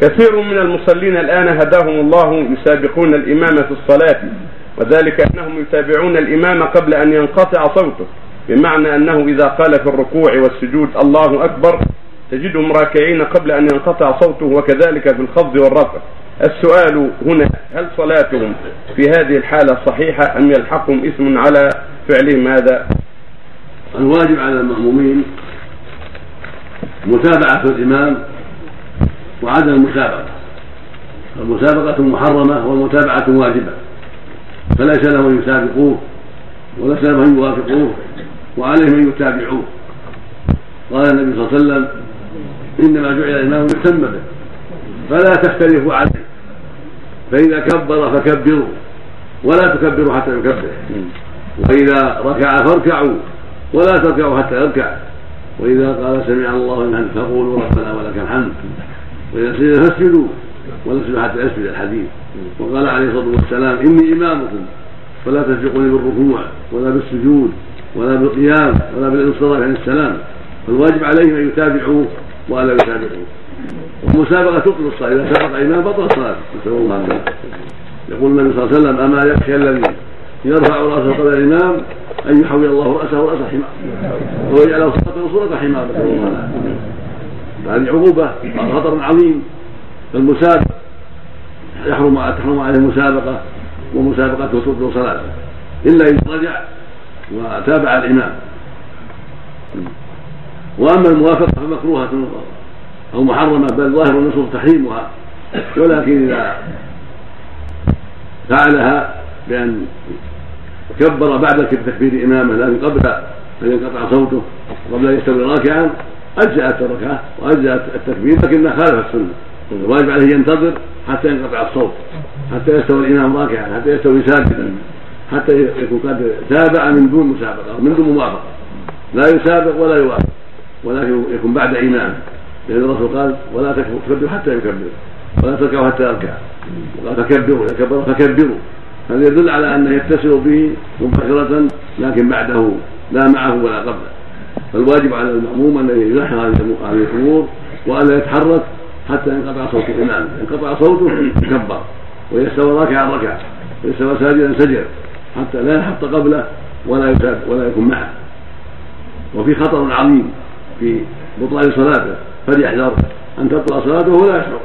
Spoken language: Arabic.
كثير من المصلين الآن هداهم الله يسابقون الإمام في الصلاة وذلك أنهم يتابعون الإمام قبل أن ينقطع صوته بمعنى أنه إذا قال في الركوع والسجود الله أكبر تجدهم راكعين قبل أن ينقطع صوته وكذلك في الخفض والرفع. السؤال هنا هل صلاتهم في هذه الحالة صحيحة أم يلحقهم اسم على فعلهم هذا؟ الواجب على المأمومين متابعة الإمام وعدم المسابقة. المسابقة محرمة والمتابعة واجبة. فليس لهم أن يسابقوه وليس لهم أن يوافقوه وعليهم أن يتابعوه. قال النبي صلى الله عليه وسلم إنما جعل الإمام يهتم به فلا تختلفوا عليه. فإذا كبر فكبروا ولا تكبروا حتى يكبر. وإذا ركع فاركعوا ولا تركعوا حتى يركع. وإذا قال سمع الله لمن فقولوا ربنا ولك الحمد. وإذا سجد فاسجدوا ولا حتى يسجد الحديث. وقال عليه الصلاة والسلام إني إمامكم فلا تسبقوني بالركوع ولا بالسجود ولا بالقيام ولا بالانصراف عن السلام. فالواجب عليهم أن يتابعوه وألا يتابعوه والمسابقة تبطل الصلاة. إذا سبق إمام بطل الصلاة. نسأل الله العافية يقول النبي صلى الله عليه وسلم أما يخشى الذي يرفع رأسه قبل الإمام أن يحول الله رأسه رأس حمار. ويجعل صورته صورة حمار. نسأل الله العافية هذه عقوبة خطر عظيم فالمسابق يحرم تحرم عليه المسابقة ومسابقته تبطل صلاته إلا إذا رجع وتابع الإمام. وأما الموافقة فمكروهة أو محرمة بل ظاهر النصوص تحريمها. ولكن إذا فعلها بأن كبر بعد تكبير إمامه لكن قبل ان ينقطع صوته قبل أن يستوي راكعا اجزات الركعه واجزات التكبير لكنها خالف السنة. الواجب عليه ينتظر حتى ينقطع الصوت حتى يستوي الإمام راكعا حتى يستوي ساجدا حتى يكون قد تابع من دون مسابقة ومن دون موافقة. لا يسابق ولا يوافق ولكن يكون بعد إمام لأن الرسول قال ولا تكبروا حتى يكبر ولا تركعوا حتى يركع وقال فكبروا إذا كبروا فكبروا. هذا يدل على أنه يتصل به مباشرة لكن بعده لا معه ولا قبله. فالواجب على المأموم أن يلحق هذه الأمور وألا يتحرك حتى ينقطع صوت الإمام انقطع صوته كبر وإذا استوى راكعا ركع وإذا استوى ساجدا سجد حتى لا يحط قبله ولا ولا يكون معه. وفي خطر عظيم في بطلان صلاته فليحذر أن تبطل صلاته ولا يشعر